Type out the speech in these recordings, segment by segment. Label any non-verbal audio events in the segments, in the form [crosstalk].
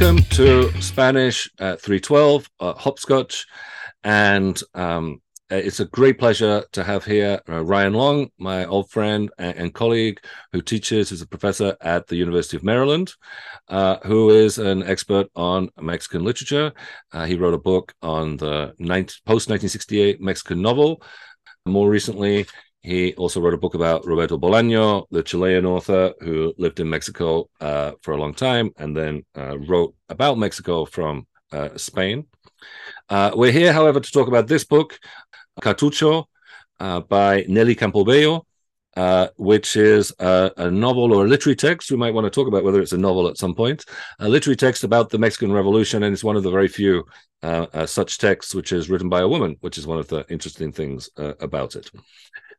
welcome to Spanish at 312 uh, Hopscotch. And um, it's a great pleasure to have here uh, Ryan Long, my old friend and, and, colleague who teaches as a professor at the University of Maryland, uh, who is an expert on Mexican literature. Uh, he wrote a book on the post 1968 Mexican novel. More recently, he also wrote a book about Roberto Bolaño, the Chilean author who lived in Mexico uh, for a long time and then uh, wrote about Mexico from uh, Spain. Uh, we're here, however, to talk about this book, Cartucho, uh, by Nellie Campobello, uh, which is a, a, novel or a literary text. We might want to talk about whether it's a novel at some point. A literary text about the Mexican Revolution, and it's one of the very few such texts which is written by a woman, which is one of the interesting things about it.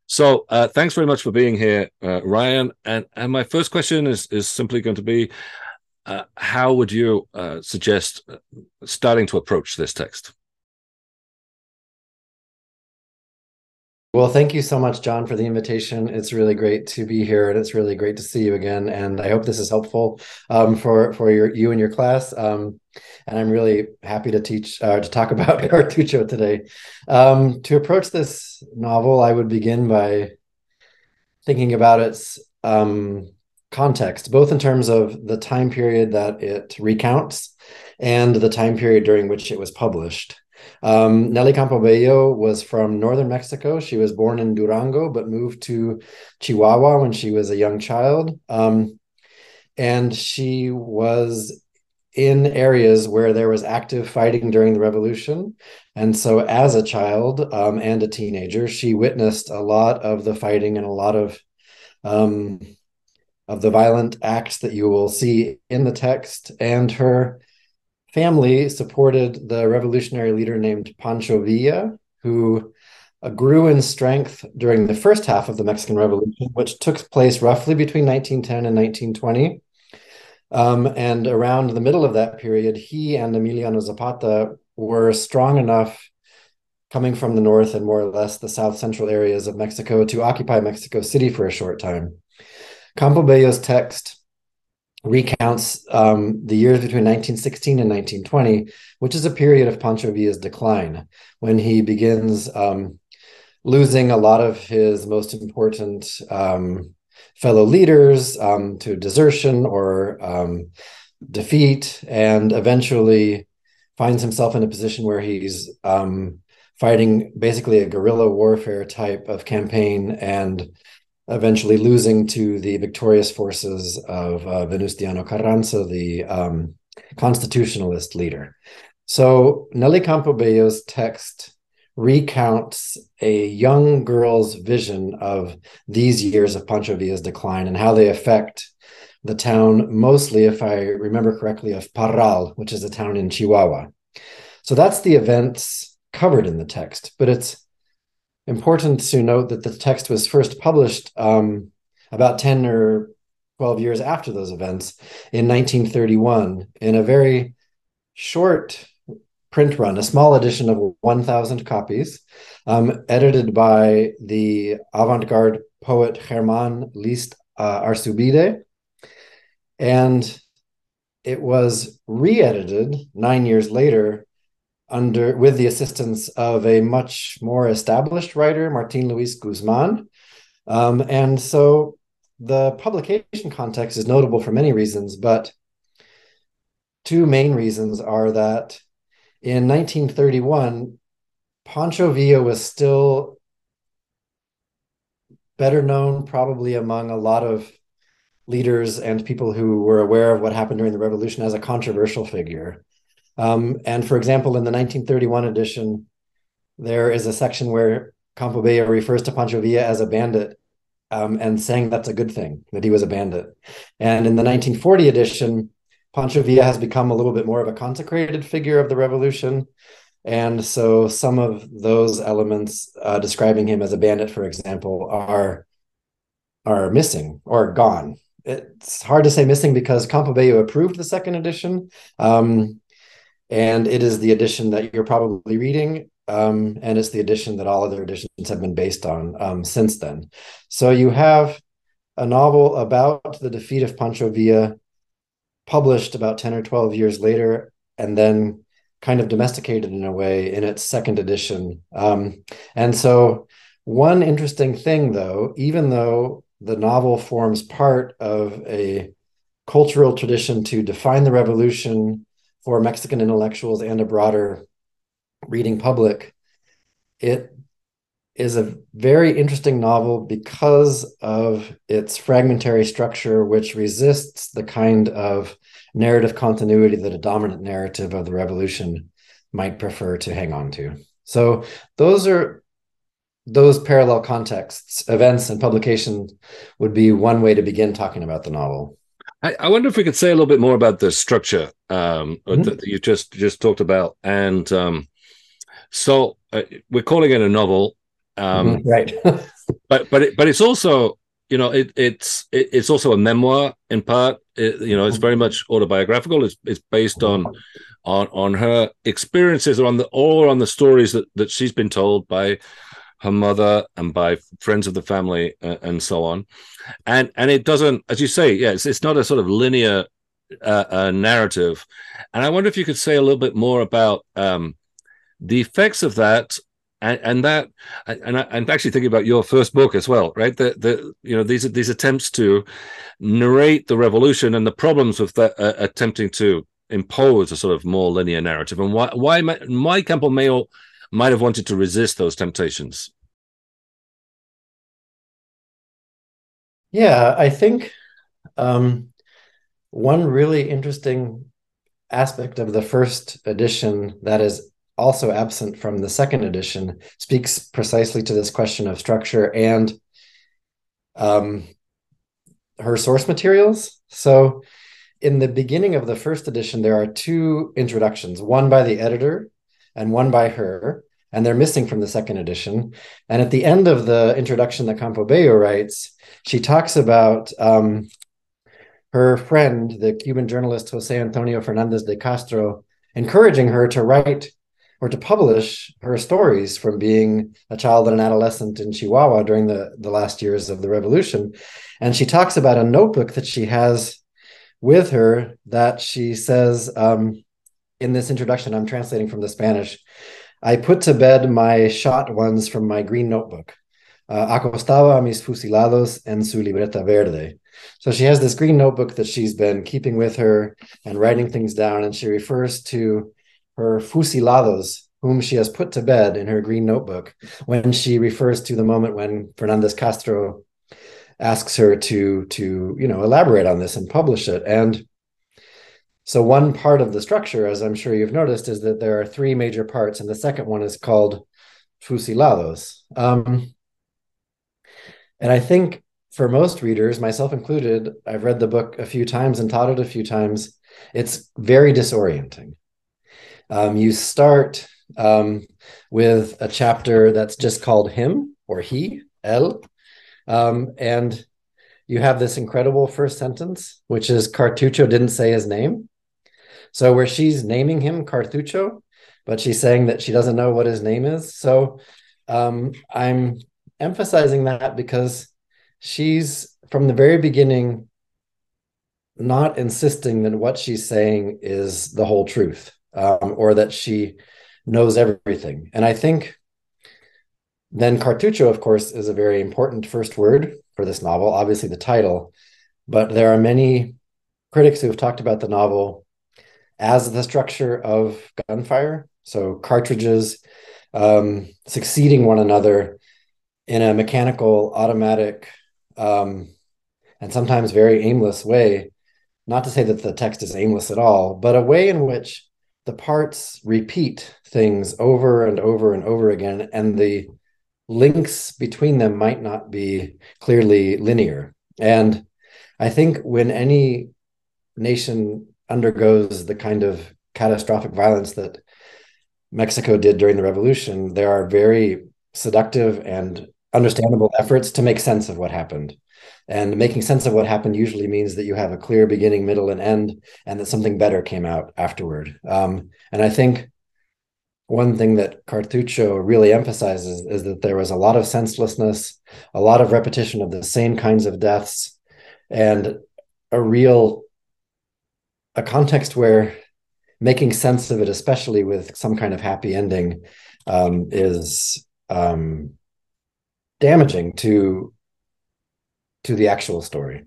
So uh, thanks very much for being here, uh, Ryan. And and my first question is is simply going to be, uh, how would you uh, suggest uh, starting to approach this text? Well, thank you so much, Jon, for the invitation. It's really great to be here, and it's really great to see you again. And I hope this is helpful um, for for your you and your class. Um, and I'm really happy to teach uh, to talk [laughs] about [laughs] Cartucho today. Um, to approach this novel, I would begin by thinking about its um, context, both in terms of the time period that it recounts and the time period during which it was published. Um, Nellie Campobello was from northern Mexico. She was born in Durango, but moved to Chihuahua when she was a young child. Um, and she was in areas where there was active fighting during the revolution. And so, as a child um, and a teenager, she witnessed a lot of the fighting and a lot of um, of the violent acts that you will see in the text. And her family supported the revolutionary leader named Pancho Villa, who grew in strength during the first half of the Mexican Revolution, which took place roughly between 1910 and 1920. Um, and around the middle of that period, he and Emiliano Zapata were strong enough coming from the north and more or less the south central areas of Mexico to occupy Mexico City for a short time. Campobello's text recounts um, the years between 1916 and 1920, which is a period of Pancho Villa's decline, when he begins um, losing a lot of his most important um, fellow leaders um, to desertion or um, defeat, and eventually finds himself in a position where he's um, fighting basically a guerrilla warfare type of campaign and eventually losing to the victorious forces of uh, Venustiano Carranza, the um, constitutionalist leader. So Nellie Campobello's text recounts a young girl's vision of these years of Pancho Villa's decline and how they affect the town, mostly, if I remember correctly, of Parral, which is a town in Chihuahua. So that's the events covered in the text, but it's important to note that the text was first published um, about 10 or 12 years after those events in 1931 in a very short print run, a small edition of 1,000 copies, um, edited by the avant garde poet Germán List uh, Arzubide. And it was re edited nine years later under with the assistance of a much more established writer, Martin Luis Guzman. Um, and so the publication context is notable for many reasons, but two main reasons are that in 1931, Pancho Villa was still better known, probably among a lot of leaders and people who were aware of what happened during the revolution as a controversial figure. Um, and for example, in the 1931 edition, there is a section where Campobello refers to Pancho Villa as a bandit um, and saying that's a good thing, that he was a bandit. And in the 1940 edition, Pancho Villa has become a little bit more of a consecrated figure of the revolution. And so some of those elements uh, describing him as a bandit, for example, are are missing or gone. It's hard to say missing because Campobello approved the second edition. Um, and it is the edition that you're probably reading um, and it's the edition that all other editions have been based on um, since then so you have a novel about the defeat of pancho villa published about 10 or 12 years later and then kind of domesticated in a way in its second edition. Um, and so, one interesting thing, though, even though the novel forms part of a cultural tradition to define the revolution for Mexican intellectuals and a broader reading public, it is a very interesting novel because of its fragmentary structure, which resists the kind of narrative continuity that a dominant narrative of the revolution might prefer to hang on to. So those are those parallel contexts, events, and publication would be one way to begin talking about the novel. I, I wonder if we could say a little bit more about the structure um, mm-hmm. that you just just talked about, and um, so uh, we're calling it a novel, um, [laughs] right? [laughs] but but it, but it's also you know it, it's it, it's also a memoir in part. You know, it's very much autobiographical. It's it's based on on on her experiences or on the or on the stories that that she's been told by her mother and by friends of the family uh, and so on and and it doesn't as you say yeah it's, it's not a sort of linear uh, uh, narrative and i wonder if you could say a little bit more about um, the effects of that and, and that and I, am actually thinking about your first book as well right? The the you know these these attempts to narrate the revolution and the problems of that uh, attempting to impose a sort of more linear narrative. And why why my Campobello might have wanted to resist those temptations. Yeah i think um, one really interesting aspect of the first edition that is also absent from the second edition, speaks precisely to this question of structure and um, her source materials. So, in the beginning of the first edition, there are two introductions one by the editor and one by her, and they're missing from the second edition. And at the end of the introduction that Campobello writes, she talks about um, her friend, the Cuban journalist Jose Antonio Fernandez de Castro, encouraging her to write or to publish her stories from being a child and an adolescent in Chihuahua during the, the last years of the revolution. And she talks about a notebook that she has with her that she says um, in this introduction, I'm translating from the Spanish. I put to bed my shot ones from my green notebook. Uh, acostaba a mis fusilados en su libreta verde. So she has this green notebook that she's been keeping with her and writing things down, and she refers to her fusilados, whom she has put to bed in her green notebook, when she refers to the moment when Fernandez Castro asks her to to you know elaborate on this and publish it. And so one part of the structure, as I'm sure you've noticed, is that there are three major parts, and the second one is called fusilados. Um, and I think for most readers, myself included, I've read the book a few times and taught it a few times. It's very disorienting. Um, you start um, with a chapter that's just called him or he, El. Um, and you have this incredible first sentence, which is Cartucho didn't say his name. So, where she's naming him Cartucho, but she's saying that she doesn't know what his name is. So, um, I'm emphasizing that because she's from the very beginning not insisting that what she's saying is the whole truth um, or that she knows everything. And I think then Cartucho, of course, is a very important first word for this novel, obviously the title, but there are many critics who have talked about the novel as the structure of gunfire. So cartridges um, succeeding one another in a mechanical, automatic, um, and sometimes very aimless way. Not to say that the text is aimless at all, but a way in which the parts repeat things over and over and over again, and the links between them might not be clearly linear. And I think when any nation undergoes the kind of catastrophic violence that Mexico did during the revolution, there are very seductive and understandable efforts to make sense of what happened. And making sense of what happened usually means that you have a clear beginning, middle, and end, and that something better came out afterward. Um, and I think one thing that Cartucho really emphasizes is that there was a lot of senselessness, a lot of repetition of the same kinds of deaths, and a real a context where making sense of it, especially with some kind of happy ending, um, is um, damaging to to the actual story.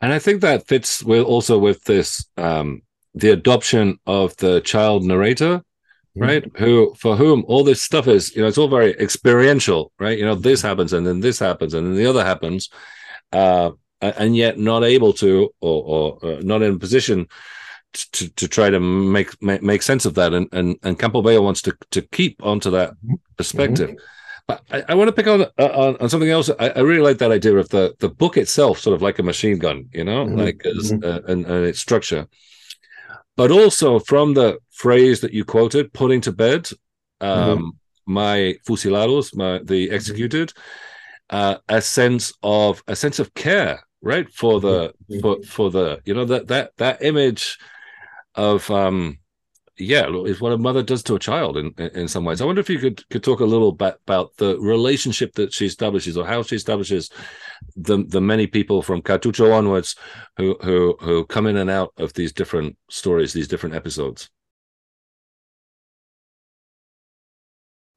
And I think that fits with also with this um, the adoption of the child narrator, mm-hmm. right? Who for whom all this stuff is, you know, it's all very experiential, right? You know, this happens and then this happens and then the other happens, uh, and yet not able to or, or uh, not in a position to, to try to make, make, make sense of that. And and and Campobello wants to to keep onto that mm-hmm. perspective. Mm-hmm. But I, I, want to pick on, uh, on, on something else. I, I, really like that idea of the the book itself, sort of like a machine gun, you know, mm-hmm. like as, mm-hmm. uh, and, and its structure. But also from the phrase that you quoted, putting to bed um, mm-hmm. my fusilados, my the mm-hmm. executed, uh, a sense of a sense of care, right, for the mm-hmm. for for the you know that that that image of um yeah is what a mother does to a child in in some ways. I wonder if you could could talk a little bit about the relationship that she establishes or how she establishes the the many people from cartucho onwards who who who come in and out of these different stories these different episodes.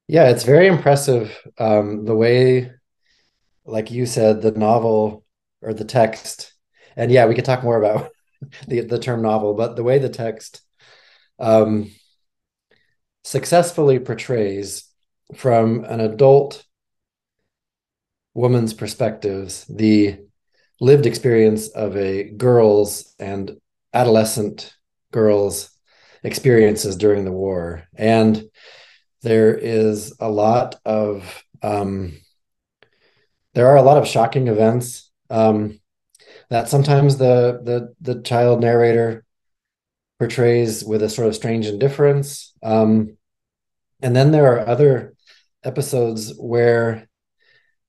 Yeah it's very impressive um the way like you said the novel or the text and yeah we could talk more about [laughs] the the term novel, but the way the text um, successfully portrays from an adult woman's perspectives the lived experience of a girl's and adolescent girls' experiences during the war. And there is a lot of um, there are a lot of shocking events. Um, that sometimes the the the child narrator portrays with a sort of strange indifference. Um, and then there are other episodes where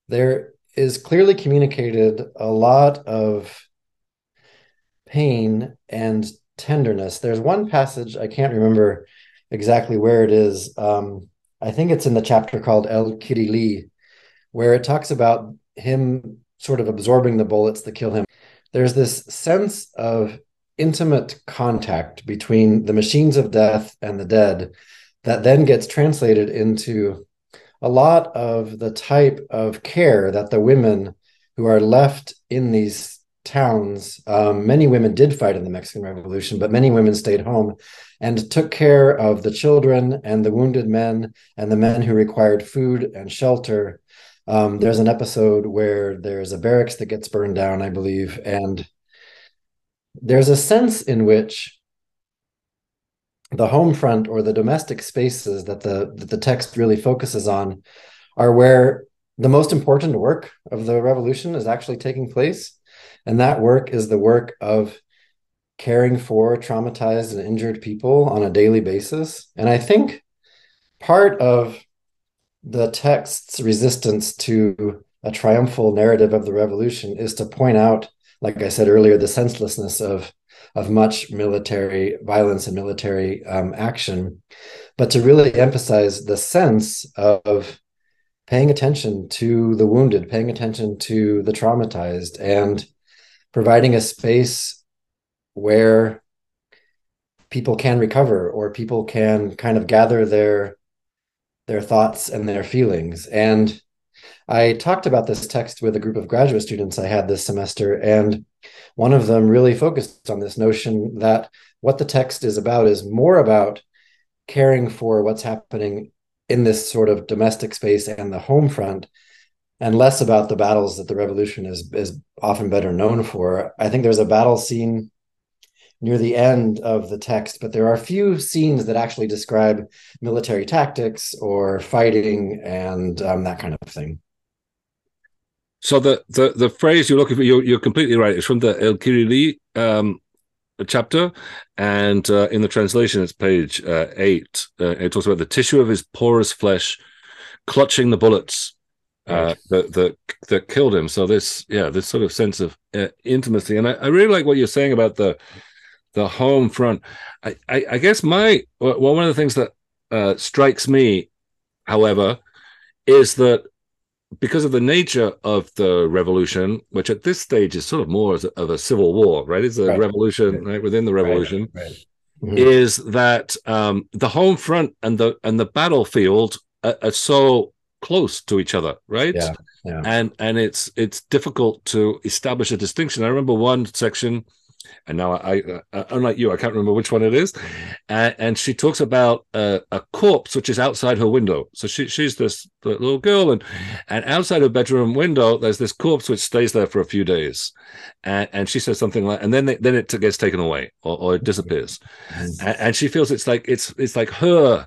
there is clearly communicated a lot of pain and tenderness. There's one passage, I can't remember exactly where it is. Um, I think it's in the chapter called El Kirili, where it talks about him sort of absorbing the bullets that kill him there's this sense of intimate contact between the machines of death and the dead that then gets translated into a lot of the type of care that the women who are left in these towns um, many women did fight in the mexican revolution but many women stayed home and took care of the children and the wounded men and the men who required food and shelter. Um, there's an episode where there's a barracks that gets burned down, I believe, and there's a sense in which the home front or the domestic spaces that the that the text really focuses on are where the most important work of the revolution is actually taking place. And that work is the work of caring for traumatized and injured people on a daily basis. And i think part of the text's resistance to a triumphal narrative of the revolution is to point out, like I said earlier, the senselessness of of much military violence and military um, action, but to really emphasize the sense of paying attention to the wounded, paying attention to the traumatized, and providing a space where people can recover or people can kind of gather their their thoughts and their feelings. And I talked about this text with a group of graduate students I had this semester, and one of them really focused on this notion that what the text is about is more about caring for what's happening in this sort of domestic space and the home front and less about the battles that the revolution is is often better known for. I think there's a battle scene near the end of the text, but there are a few scenes that actually describe military tactics or fighting and um, that kind of thing. So the, the, the phrase you're looking for, you're, you're completely right. It's from the El Kirili um, chapter, and uh, in the translation, it's page uh, eight. Uh, it talks about the tissue of his porous flesh clutching the bullets uh, that that that killed him. So this, yeah, this sort of sense of uh, intimacy, and I, I, really like what you're saying about the the home front. I, I, I guess my well, one of the things that uh, strikes me, however, is that because of the nature of the revolution, which at this stage is sort of more of a civil war, right? It's a right. revolution right. within the revolution. Right. Mm-hmm. Is that um, the home front and the and the battlefield are, are so close to each other, right? Yeah, yeah. And and it's it's difficult to establish a distinction. I remember one section and now I, I, unlike you, I can't remember which one it is. And, and she talks about a corpse which is outside her window. So she, she's this little girl, and and outside her bedroom window, there's this corpse which stays there for a few days, and, and she says something like, and then they, then it gets taken away or, or it disappears, mm-hmm. and, and she feels it's like it's it's like her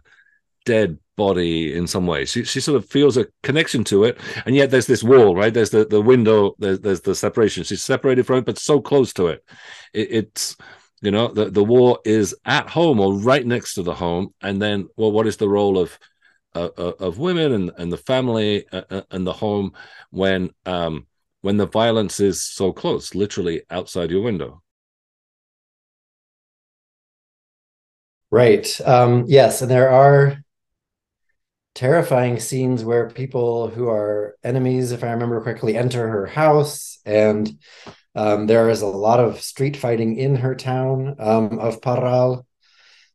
dead body in some way. She she sort of feels a connection to it, and yet there's this wall, right? There's the the window. There's there's the separation. She's separated from it, but so close to it. it it's you know the the war is at home or right next to the home, and then well, what is the role of uh, uh of women and and the family uh, uh, and the home when um when the violence is so close, literally outside your window? Right. Um, yes, and there are terrifying scenes where people who are enemies, if I remember correctly, enter her house, and um, there is a lot of street fighting in her town um, of Parral.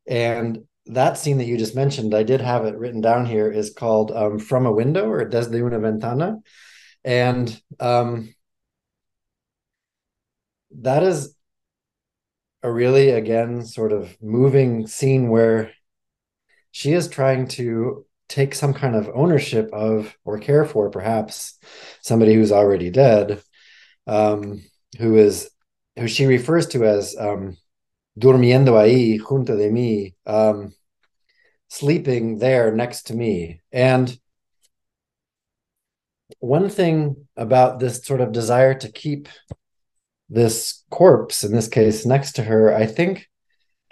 And that scene that you just mentioned, I did have it written down here, is called um, From a Window or Desde una Ventana. And um, that is a really, again, sort of moving scene where she is trying to take some kind of ownership of or care for perhaps somebody who's already dead um, who is who she refers to as um, durmiendo ahí junto de mí um, sleeping there next to me. And one thing about this sort of desire to keep this corpse in this case next to her i think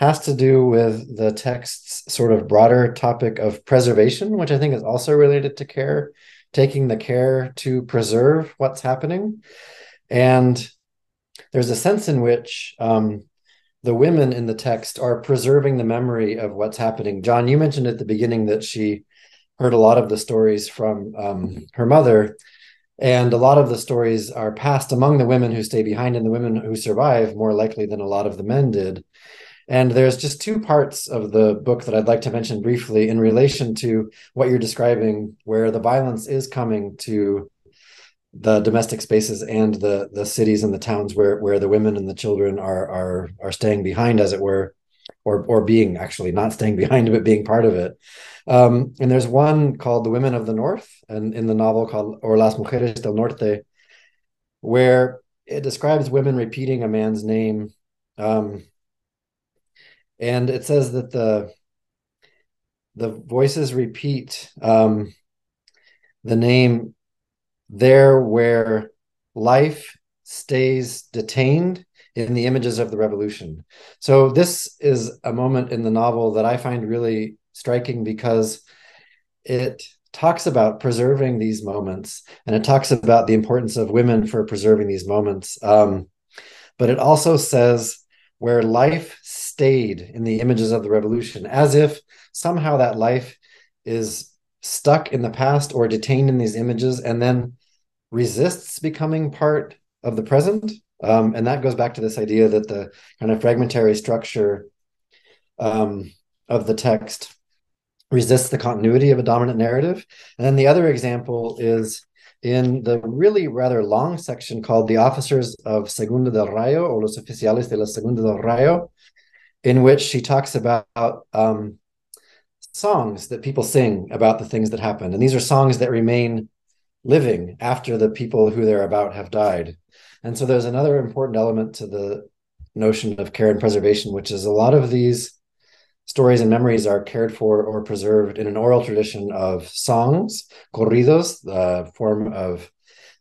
has to do with the text's sort of broader topic of preservation, which I think is also related to care, taking the care to preserve what's happening. And there's a sense in which um, the women in the text are preserving the memory of what's happening. Jon, you mentioned at the beginning that she heard a lot of the stories from um, her mother. And a lot of the stories are passed among the women who stay behind and the women who survive more likely than a lot of the men did. And there's just two parts of the book that I'd like to mention briefly in relation to what you're describing, where the violence is coming to the domestic spaces and the the cities and the towns where where the women and the children are are are staying behind, as it were, or or being actually not staying [laughs] behind but being part of it. Um, and there's one called "The Women of the North," and in the novel called "Or las Mujeres del Norte," where it describes women repeating a man's name um, and it says that the the voices repeat um, the name there where life stays detained in the images of the revolution. So this is a moment in the novel that I find really striking because it talks about preserving these moments and it talks about the importance of women for preserving these moments. Um, but it also says where life stayed in the images of the revolution, as if somehow that life is stuck in the past or detained in these images and then resists becoming part of the present. Um, and that goes back to this idea that the kind of fragmentary structure um, of the text resists the continuity of a dominant narrative. And then the other example is in the really rather long section called The Officers of Segunda del Rayo or Los Oficiales de la Segunda del Rayo, in which she talks about um, songs that people sing about the things that happened. And these are songs that remain living after the people who they're about have died. And so there's another important element to the notion of care and preservation, which is a lot of these stories and memories are cared for or preserved in an oral tradition of songs, corridos, the form of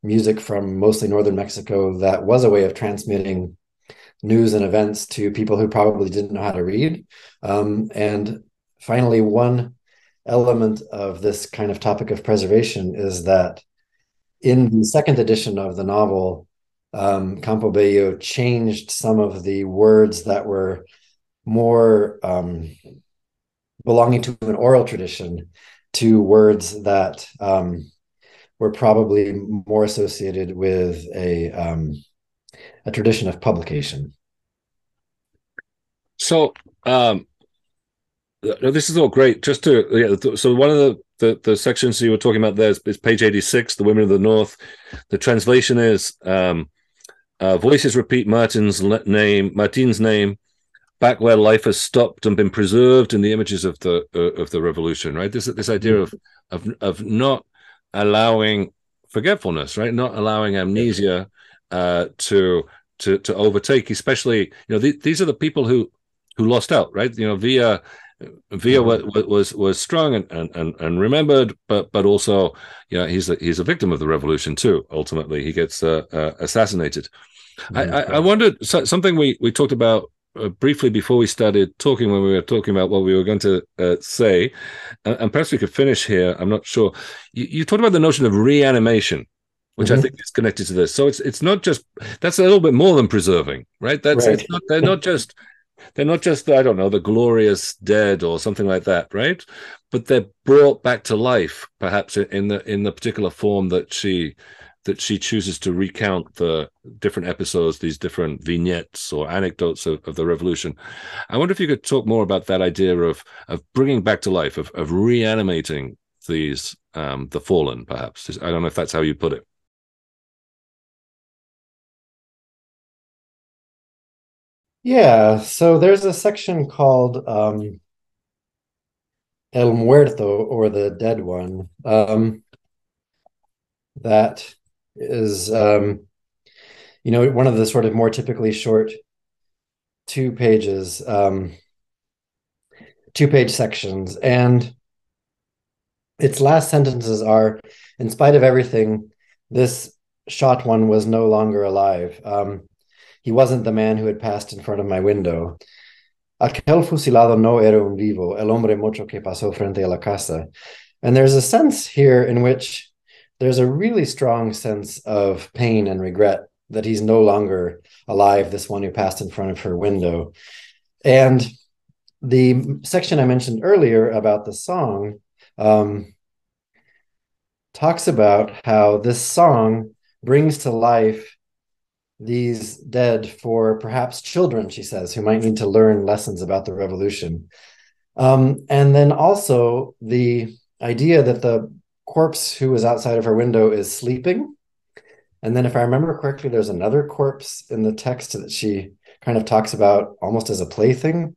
music from mostly northern Mexico that was a way of transmitting news and events to people who probably didn't know how to read. Um, and finally, one element of this kind of topic of preservation is that in the second edition of the novel, um, Campobello changed some of the words that were more um, belonging to an oral tradition to words that um, were probably more associated with a um, a tradition of publication. So um, this is all great. Just to yeah, so one of the, the, the sections you were talking about there is, is, page eighty six, the women of the north. The translation is um, uh, voices repeat Martin's name, Martin's name, back where life has stopped and been preserved in the images of the uh, of the revolution. Right. This this idea of of of not allowing forgetfulness, right? Not allowing amnesia uh, to to to overtake, especially you know th- these are the people who who lost out, right? You know, Villa Villa mm-hmm. was, was was strong and, and and remembered, but but also, you know, he's a, he's a victim of the revolution too. Ultimately, he gets uh, uh, assassinated. Mm-hmm. I, I, I wondered so, something we we talked about uh, briefly before we started talking when we were talking about what we were going to uh, say, uh, and perhaps we could finish here. I'm not sure. You, you talked about the notion of reanimation, which mm-hmm. I think is connected to this. So it's it's not just that's a little bit more than preserving, right? That's right. Not, they're not just they're not just I don't know the glorious dead or something like that, right? But they're brought back to life, perhaps in the in the particular form that she that she chooses to recount the different episodes, these different vignettes or anecdotes of, of, the revolution. I wonder if you could talk more about that idea of of bringing back to life, of of reanimating these um, the fallen, perhaps. I don't know if that's how you put it. Yeah, so there's a section called um, El Muerto or the Dead One um, that is um, you know one of the sort of more typically short two pages um, two page sections. And its last sentences are in spite of everything this shot one was no longer alive. Um, he wasn't the man who had passed in front of my window aquel fusilado no era un vivo el hombre mocho que pasó frente a la casa and there's a sense here in which there's a really strong sense of pain and regret that he's no longer alive, this one who passed in front of her window. And the section I mentioned earlier about the song um, talks about how this song brings to life these dead for perhaps children, she says, who might need to learn lessons about the revolution. Um, and then also the idea that the corpse who was outside of her window is sleeping. And then, if I remember correctly, there's another corpse in the text that she kind of talks about almost as a plaything.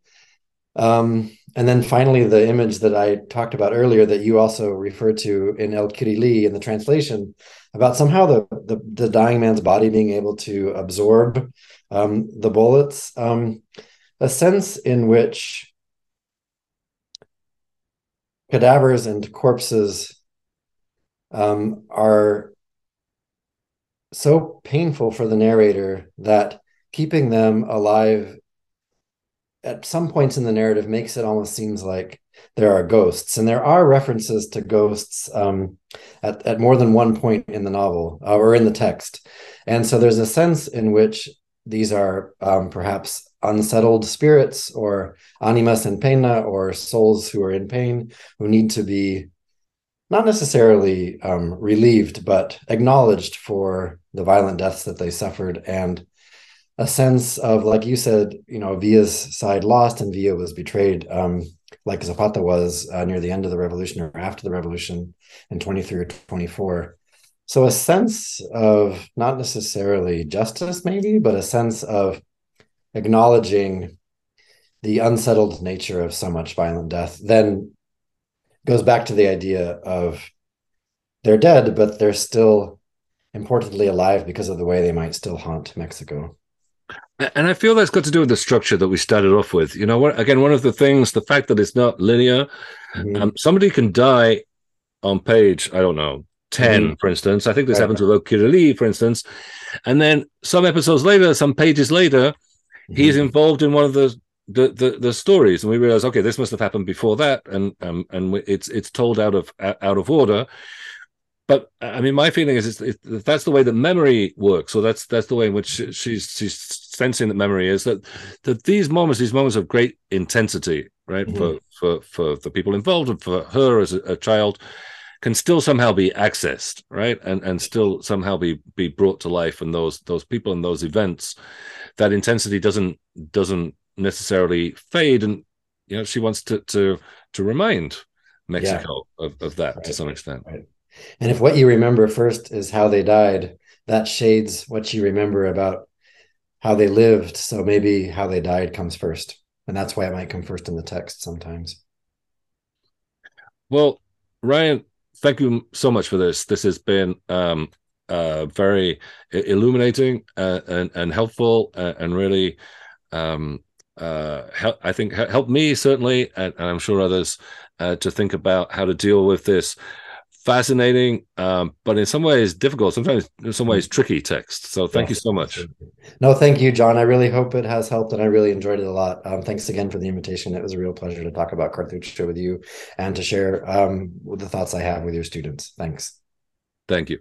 Um, and then finally, the image that I talked about earlier that you also referred to in El Kirili in the translation about somehow the, the, the dying man's body being able to absorb um, the bullets. Um, a sense in which cadavers and corpses um, are so painful for the narrator that keeping them alive at some points in the narrative makes it almost seems like there are ghosts and there are references to ghosts um, at, at more than one point in the novel uh, or in the text. And so there's a sense in which these are um, perhaps unsettled spirits or animas in pena or souls who are in pain who need to be not necessarily um, relieved, but acknowledged for the violent deaths that they suffered and a sense of, like you said, you know, Villa's side lost and Villa was betrayed, um, like Zapata was uh, near the end of the revolution or after the revolution in 23 or 24. So a sense of not necessarily justice, maybe, but a sense of acknowledging the unsettled nature of so much violent death, then goes back to the idea of they're dead, but they're still importantly alive because of the way they might still haunt Mexico. And I feel that's got to do with the structure that we started off with. You know, what, again, one of the things, the fact that it's not linear. Mm-hmm. Um, somebody can die on page, I don't know, 10, mm-hmm. for instance. I think this happens with Okirili, for instance. And then some episodes later, some pages later, mm-hmm. he's involved in one of the the, the the stories and we realize okay this must have happened before that and um, and it's it's told out of out of order but i mean my feeling is it's, that's the way that memory works or that's that's the way in which she's she's sensing that memory is that that these moments these moments of great intensity right mm-hmm. for for for the people involved and for her as a, a child can still somehow be accessed, right? And and still somehow be be brought to life. And those those people and those events, that intensity doesn't doesn't necessarily fade. And you know, she wants to to to remind Mexico yeah. of, of that right. to some extent. Right. And if what you remember first is how they died, that shades what you remember about how they lived. So maybe how they died comes first. And that's why it might come first in the text sometimes. Well, Ryan, thank you so much for this. This has been um, uh, very illuminating uh, and, and helpful uh, and really, um, uh, help, I think, helped me certainly, and, and I'm sure others, uh, to think about how to deal with this fascinating, um, but in some ways difficult, sometimes in some ways tricky text. So thank you so much. No, thank you, Jon. I really hope it has helped and I really enjoyed it a lot. Um, thanks again for the invitation. It was a real pleasure to talk about Cartucho with you and to share um, the thoughts I have with your students. Thanks. Thank you.